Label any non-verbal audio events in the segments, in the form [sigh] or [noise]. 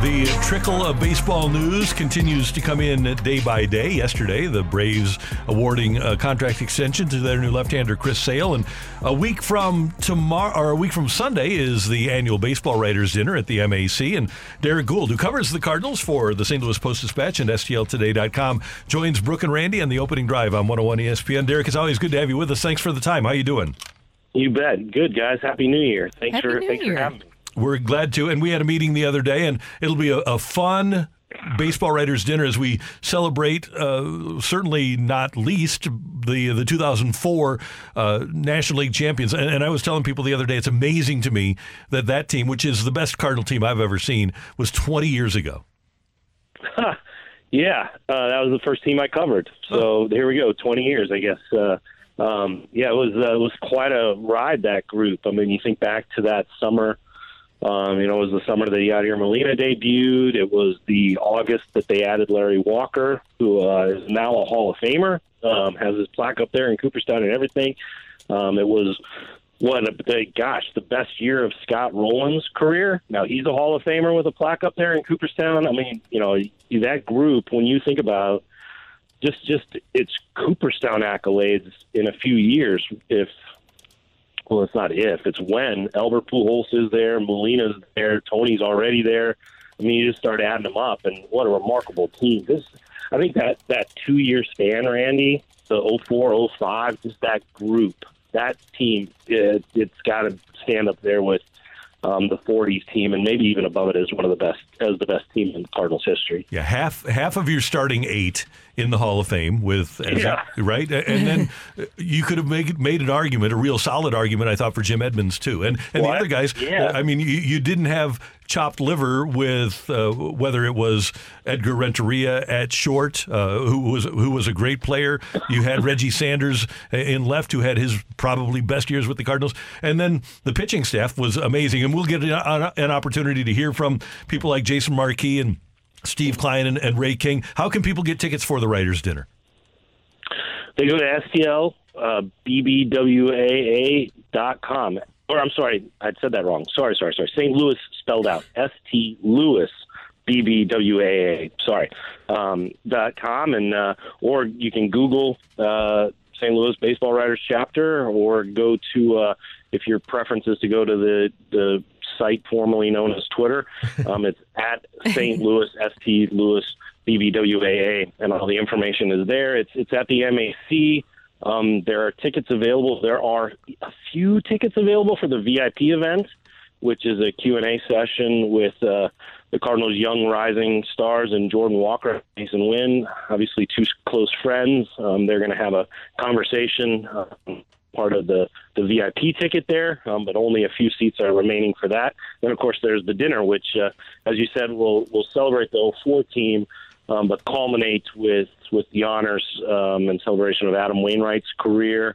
The trickle of baseball news continues to come in day by day. Yesterday, the Braves awarding a contract extension to their new left-hander Chris Sale, and a week from tomorrow, or a week from Sunday, is the annual baseball writers' dinner at the MAC. And Derrick Goold, who covers the Cardinals for the St. Louis Post Dispatch and STLToday.com, joins Brooke and Randy on the opening drive on 101 ESPN. Derrick, it's always good to have you with us. Thanks for the time. How are you doing? You bet. Good guys. Happy New Year. Thanks Happy for New thanks Year. for having me. We're glad to. And we had a meeting the other day, and it'll be a, a fun baseball writers dinner as we celebrate, uh, certainly not least, the the 2004 uh, National League champions. And, and I was telling people the other day, it's amazing to me that that team, which is the best Cardinal team I've ever seen, was 20 years ago. Yeah, uh, that was the first team I covered. So here we go, 20 years, I guess. Uh, um, yeah, it was uh, it was quite a ride that group. I mean, you think back to that summer. Um, you know, it was the summer that Yadier Molina debuted. It was the August that they added Larry Walker, who uh, is now a Hall of Famer, um, has his plaque up there in Cooperstown and everything. Um, it was what the gosh, the best year of Scott Rolen's career. Now he's a Hall of Famer with a plaque up there in Cooperstown. I mean, you know, that group when you think about just just its Cooperstown accolades in a few years, if well, it's not if, it's when Albert Pujols is there, Molina's there, Tony's already there. I mean, you just start adding them up, and what a remarkable team. This, I think that that two year span, Randy, the 04, 05, just that group, that team, it, it's got to stand up there with um, the 40s team, and maybe even above it as one of the best, as the best team in Cardinals history. Yeah, half half of your starting eight in the Hall of Fame with Yeah. right, and then [laughs] you could have made made an argument, a real solid argument, I thought, for Jim Edmonds too, and and the other guys. Yeah. I mean, you, you didn't have chopped liver with uh, whether it was Edgar Renteria at short, uh, who was who was a great player. You had Reggie Sanders in left, who had his probably best years with the Cardinals, and then the pitching staff was amazing. And we'll get an, an opportunity to hear from people like Jason Marquis and. Steve Kline and, and Ray King. How can people get tickets for the writers' dinner? They go to STL, uh. Or I'm sorry, I said that wrong. Sorry, sorry, sorry. St. Louis spelled out. S T Louis BBWAA. Sorry. Um, dot com and uh, or you can Google uh, St. Louis Baseball Writers chapter or go to uh, if your preference is to go to the the site formerly known as Twitter. Um, it's at St. Louis St. Louis BBWAA, and all the information is there. It's it's at the MAC. Um, there are tickets available. There are a few tickets available for the VIP event, which is a Q&A session with uh, the Cardinals' young rising stars and Jordan Walker, Masyn Winn, obviously two close friends. Um, they're going to have a conversation. Um, part of the, the VIP ticket there, um, but only a few seats are remaining for that. Then, of course, there's the dinner, which, uh, as you said, will will celebrate the 04 team, um, but culminate with with the honors um, and celebration of Adam Wainwright's career,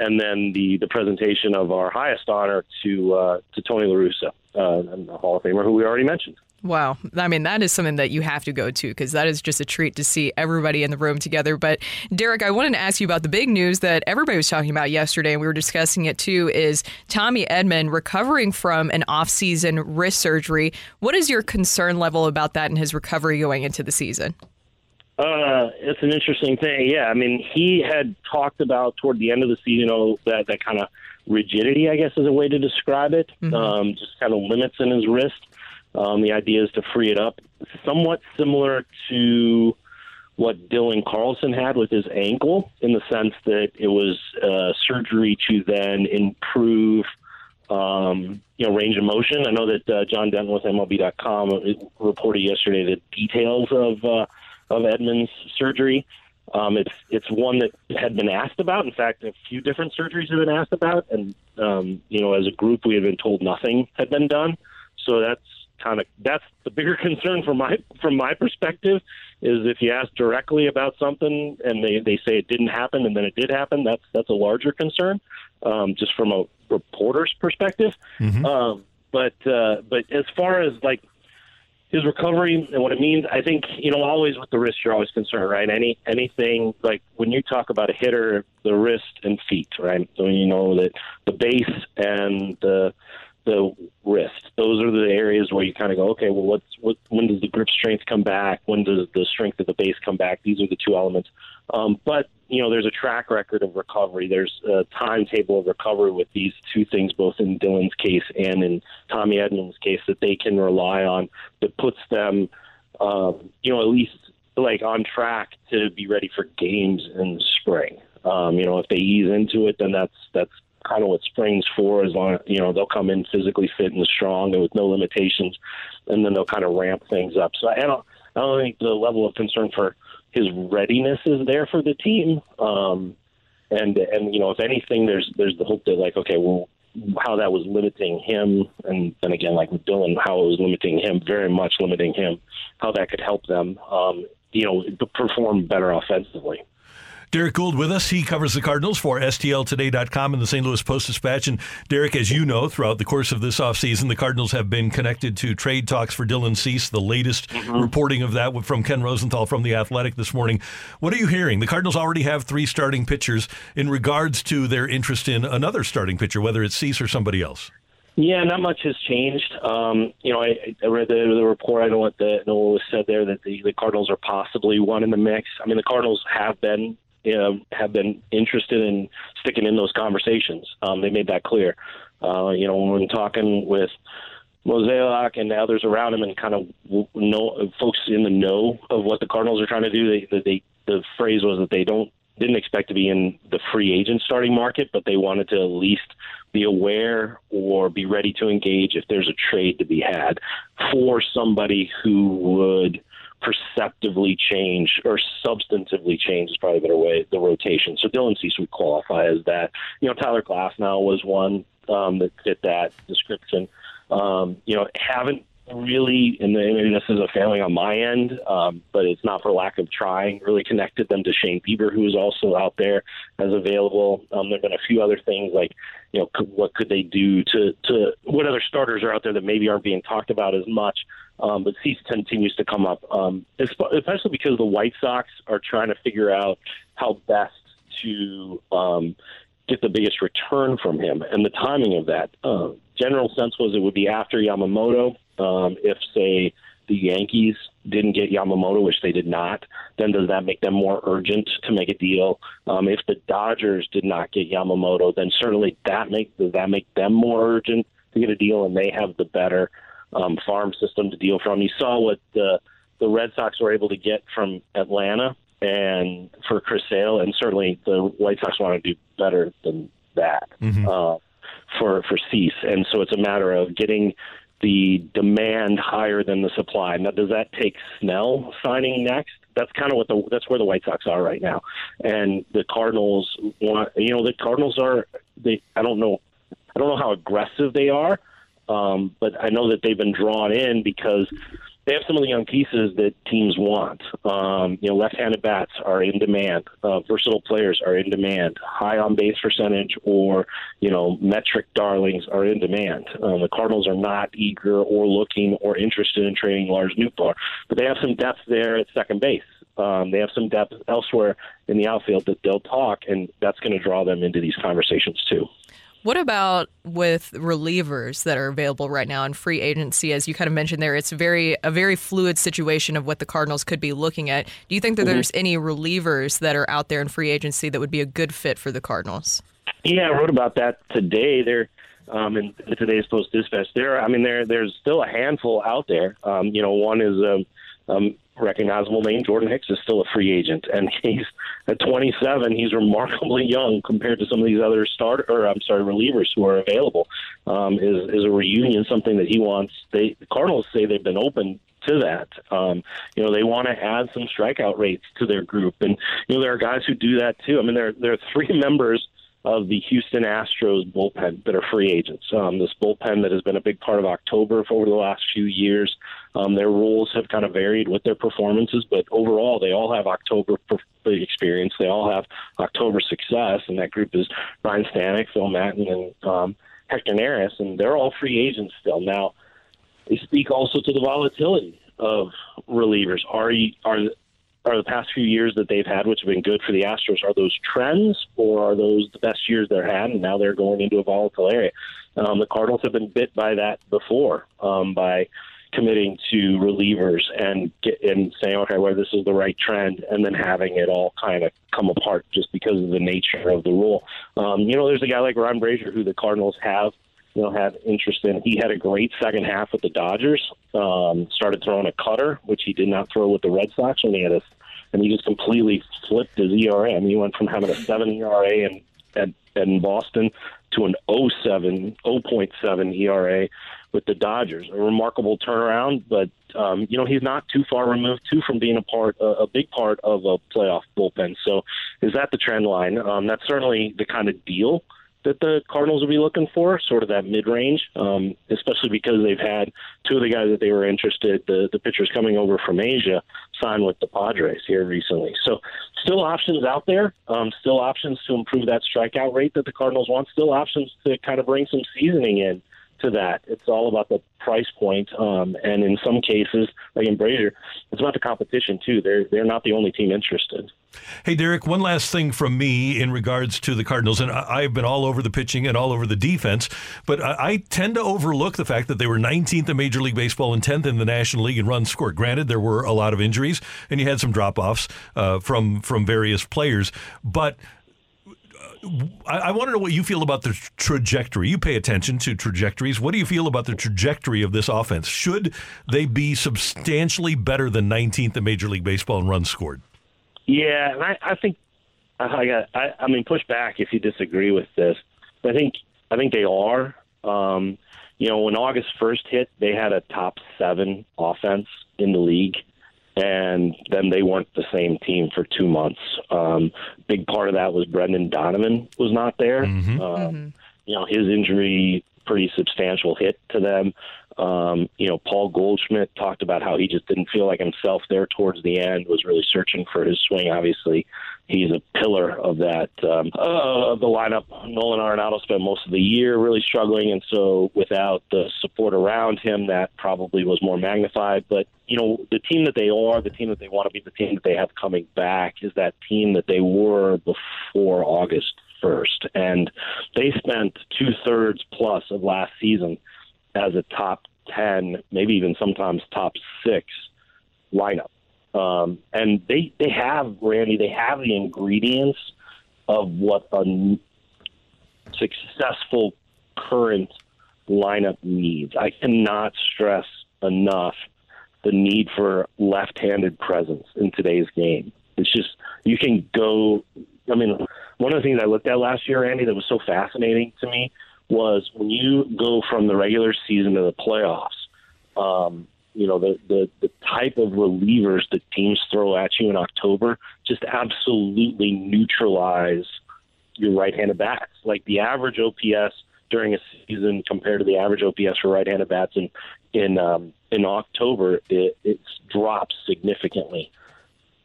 and then the the presentation of our highest honor to uh, to Tony La Russa, uh, the Hall of Famer who we already mentioned. Wow. I mean, that is something that you have to go to because that is just a treat to see everybody in the room together. But Derrick, I wanted to ask you about the big news that everybody was talking about yesterday, and we were discussing it too, is Tommy Edman recovering from an off-season wrist surgery. What is your concern level about that and his recovery going into the season? Uh, it's an interesting thing. Yeah, I mean, he had talked about toward the end of the season, you know, that that kind of rigidity, I guess, is a way to describe it. Um, just kind of limits in his wrist. Um, the idea is to free it up, somewhat similar to what Dylan Carlson had with his ankle, in the sense that it was uh, surgery to then improve um, you know, range of motion. I know that uh, John Denton with MLB.com reported yesterday the details of uh, of Edman's surgery. Um, it's it's one that had been asked about. In fact, a few different surgeries have been asked about, and um, you know, as a group, we had been told nothing had been done. So that's kind of that's the bigger [laughs] concern from my from my perspective is if you ask directly about something and they they say it didn't happen and then it did happen. That's that's a larger concern, um, just from a reporter's perspective. Mm-hmm. Um, but uh, but as far as like his recovery and what it means, I think you know always with the wrist you're always concerned, right? Any anything like when you talk about a hitter, the wrist and feet, right? So you know that the base and the the wrist. Those are the areas where you kind of go, okay, well, what's what? When does the grip strength come back? When does the strength of the base come back? These are the two elements. Um, but you know, there's a track record of recovery. There's a timetable of recovery with these two things, both in Dylan's case and in Tommy Edman's case, that they can rely on. That puts them, um, you know, at least like on track to be ready for games in the spring. Um, you know, if they ease into it, then that's that's kind of what spring's for. As long as you know they'll come in physically fit and strong and with no limitations, and then they'll kind of ramp things up. So I don't I don't think the level of concern for his readiness is there for the team. Um, and and you know if anything, there's there's the hope that like okay, well how that was limiting him, and then again like with Dylan, how it was limiting him, very much limiting him, how that could help them, um, you know, perform better offensively. Derrick Goold with us. He covers the Cardinals for STLtoday.com and the St. Louis Post Dispatch. And Derrick, as you know, throughout the course of this offseason, the Cardinals have been connected to trade talks for Dylan Cease. The latest mm-hmm. reporting of that from Ken Rosenthal from The Athletic this morning. What are you hearing? The Cardinals already have three starting pitchers in regards to their interest in another starting pitcher, whether it's Cease or somebody else. Yeah, not much has changed. Um, you know, I, I read the, the report. I know what the know what was said there that the, the Cardinals are possibly one in the mix. I mean, the Cardinals have been you have been interested in sticking in those conversations. Um, they made that clear. Uh, you know, when talking with Mozeliak and others around him, and kind of know folks in the know of what the Cardinals are trying to do, they, they the phrase was that they don't didn't expect to be in the free agent starting market, but they wanted to at least be aware or be ready to engage if there's a trade to be had for somebody who would perceptively change or substantively change is probably a better way the rotation. So Dylan Cease would qualify as that. You know, Tyler Glasnow was one um, that fit that description. Um, you know, haven't really, and maybe this is a failing on my end, um, but it's not for lack of trying. Really connected them to Shane Bieber, who is also out there as available. Um, there have been a few other things like, you know, what could they do to to what other starters are out there that maybe aren't being talked about as much. Um, but Cease continues to come up, um, especially because the White Sox are trying to figure out how best to um, get the biggest return from him and the timing of that. Uh, general sense was it would be after Yamamoto. Um, if, say, the Yankees didn't get Yamamoto, which they did not, then does that make them more urgent to make a deal? Um, if the Dodgers did not get Yamamoto, then certainly that make does that make them more urgent to get a deal, and they have the better um, farm system to deal from. You saw what the the Red Sox were able to get from Atlanta and for Chris Sale, and certainly the White Sox want to do better than that mm-hmm. uh, for for Cease. And so it's a matter of getting the demand higher than the supply. Now, does that take Snell signing next? That's kind of what the that's where the White Sox are right now, and the Cardinals want. You know, the Cardinals are. They I don't know. I don't know how aggressive they are, um, but I know that they've been drawn in because they have some of the young pieces that teams want. Um, you know, left-handed bats are in demand. Uh, versatile players are in demand. High on base percentage or you know metric darlings are in demand. Um, the Cardinals are not eager or looking or interested in trading Lars Nootbaar, but they have some depth there at second base. Um, they have some depth elsewhere in the outfield that they'll talk, and that's going to draw them into these conversations too. What about with relievers that are available right now in free agency? As you kind of mentioned there, it's very a very fluid situation of what the Cardinals could be looking at. Do you think that mm-hmm. there's any relievers that are out there in free agency that would be a good fit for the Cardinals? Yeah, I wrote about that today. There, um, in, today's Post Dispatch. There, I mean, there there's still a handful out there. Um, you know, one is um, um, recognizable name. Jordan Hicks is still a free agent, and he's at 27. He's remarkably young compared to some of these other start or I'm sorry relievers who are available. Um, is is a reunion something that he wants? They the Cardinals say they've been open to that. Um, you know, they want to add some strikeout rates to their group, and you know there are guys who do that too. I mean, there there are three [laughs] members of the Houston Astros bullpen that are free agents. Um, this bullpen that has been a big part of October for over the last few years. Um, their roles have kind of varied with their performances, but overall, they all have October experience. They all have October success, and that group is Ryan Stanek, Phil Maton, and um, Hector Neris, and they're all free agents still. Now, they speak also to the volatility of relievers. Are you, are are the past few years that they've had, which have been good for the Astros, are those trends or are those the best years they've had, and now they're going into a volatile area? Um, the Cardinals have been bit by that before um, by committing to relievers and get, and saying, okay, well, this is the right trend, and then having it all kind of come apart just because of the nature of the rule. Um, you know, there's a guy like Ryan Brasier who the Cardinals have you know, had interest in. He had a great second half with the Dodgers. Um, started throwing a cutter, which he did not throw with the Red Sox when he had a, and he just completely flipped his ERA. I mean, he went from having a seven ERA in at, in Boston to an 07, 0.7 ERA with the Dodgers. A remarkable turnaround, but um, you know he's not too far removed too from being a part, a, a big part of a playoff bullpen. So, is that the trend line? Um, that's certainly the kind of deal that the Cardinals will be looking for, sort of that mid range, um, especially because they've had two of the guys that they were interested, the, the pitchers coming over from Asia, sign with the Padres here recently. So, still options out there, um, still options to improve that strikeout rate that the Cardinals want, still options to kind of bring some seasoning in to that. It's all about the price point, um, and in some cases, like in Brasier, it's about the competition too. They're they're not the only team interested. Hey, Derrick, one last thing from me in regards to the Cardinals, and I've been all over the pitching and all over the defense, but I tend to overlook the fact that they were 19th in Major League Baseball and 10th in the National League in runs scored. Granted, there were a lot of injuries, and you had some drop offs uh, from from various players, but I, I want to know what you feel about the trajectory. You pay attention to trajectories. What do you feel about the trajectory of this offense? Should they be substantially better than 19th in Major League Baseball in runs scored? Yeah, and I, I think I got. I, I mean, push back if you disagree with this. I think I think they are. Um, you know, when August first hit, they had a top seven offense in the league and then they weren't the same team for two months. Um, big part of that was Brendan Donovan was not there. Mm-hmm. Um, mm-hmm. You know, his injury pretty substantial hit to them. Um, you know, Paul Goldschmidt talked about how he just didn't feel like himself there towards the end. Was really searching for his swing. Obviously, he's a pillar of that um, uh, of the lineup. Nolan Arenado spent most of the year really struggling, and so without the support around him, that probably was more magnified. But you know, the team that they are, the team that they want to be, the team that they have coming back is that team that they were before August first, and they spent two thirds plus of last season as a top ten, maybe even sometimes top six lineup. Um, and they they have Randy, they have the ingredients of what a successful current lineup needs. I cannot stress enough the need for left-handed presence in today's game. It's just you can go. I mean, one of the things I looked at last year, Andy, that was so fascinating to me was when you go from the regular season to the playoffs. Um, you know the, the the type of relievers that teams throw at you in October just absolutely neutralize your right-handed bats. Like the average OPS during a season compared to the average OPS for right-handed bats in in um, in October, it, it drops significantly.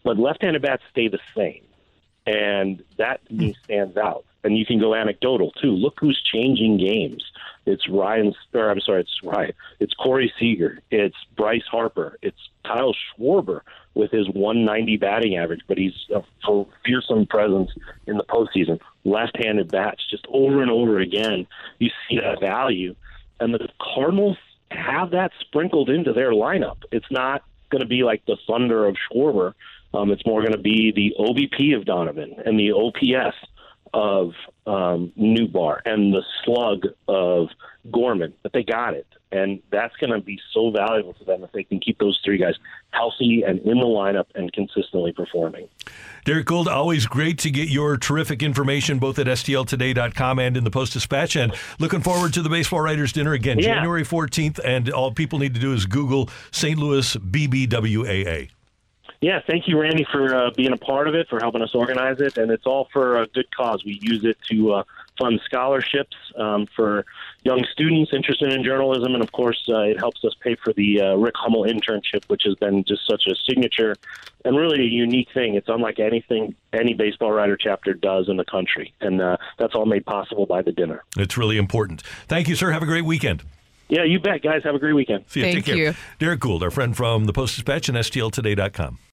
But left-handed bats stay the same, and that to me stands out. And you can go anecdotal too. Look who's changing games. It's Ryan, or I'm sorry, it's Ryan. It's Corey Seager. It's Bryce Harper. It's Kyle Schwarber with his 190 batting average, but he's a fearsome presence in the postseason. Left-handed bats, just over and over again. You see that value, and the Cardinals have that sprinkled into their lineup. It's not going to be like the Thunder of Schwarber. Um, it's more going to be the OBP of Donovan and the OPS of um, Nootbaar and the slug of Gorman, but they got it. And that's going to be so valuable to them if they can keep those three guys healthy and in the lineup and consistently performing. Derrick Goold, always great to get your terrific information both at STLtoday.com and in the Post Dispatch. And looking forward to the Baseball Writers Dinner again, Yeah. January 14th. And all people need to do is Google St. Louis BBWAA. Yeah, thank you, Randy, for uh, being a part of it, for helping us organize it, and it's all for a good cause. We use it to uh, fund scholarships um, for young students interested in journalism, and of course, uh, it helps us pay for the uh, Rick Hummel internship, which has been just such a signature and really a unique thing. It's unlike anything any baseball writer chapter does in the country, and uh, that's all made possible by the dinner. It's really important. Thank you, sir. Have a great weekend. Yeah, you bet, guys. Have a great weekend. See you. Thank Take care. you. Derrick Goold, our friend from the Post Dispatch and STLtoday.com.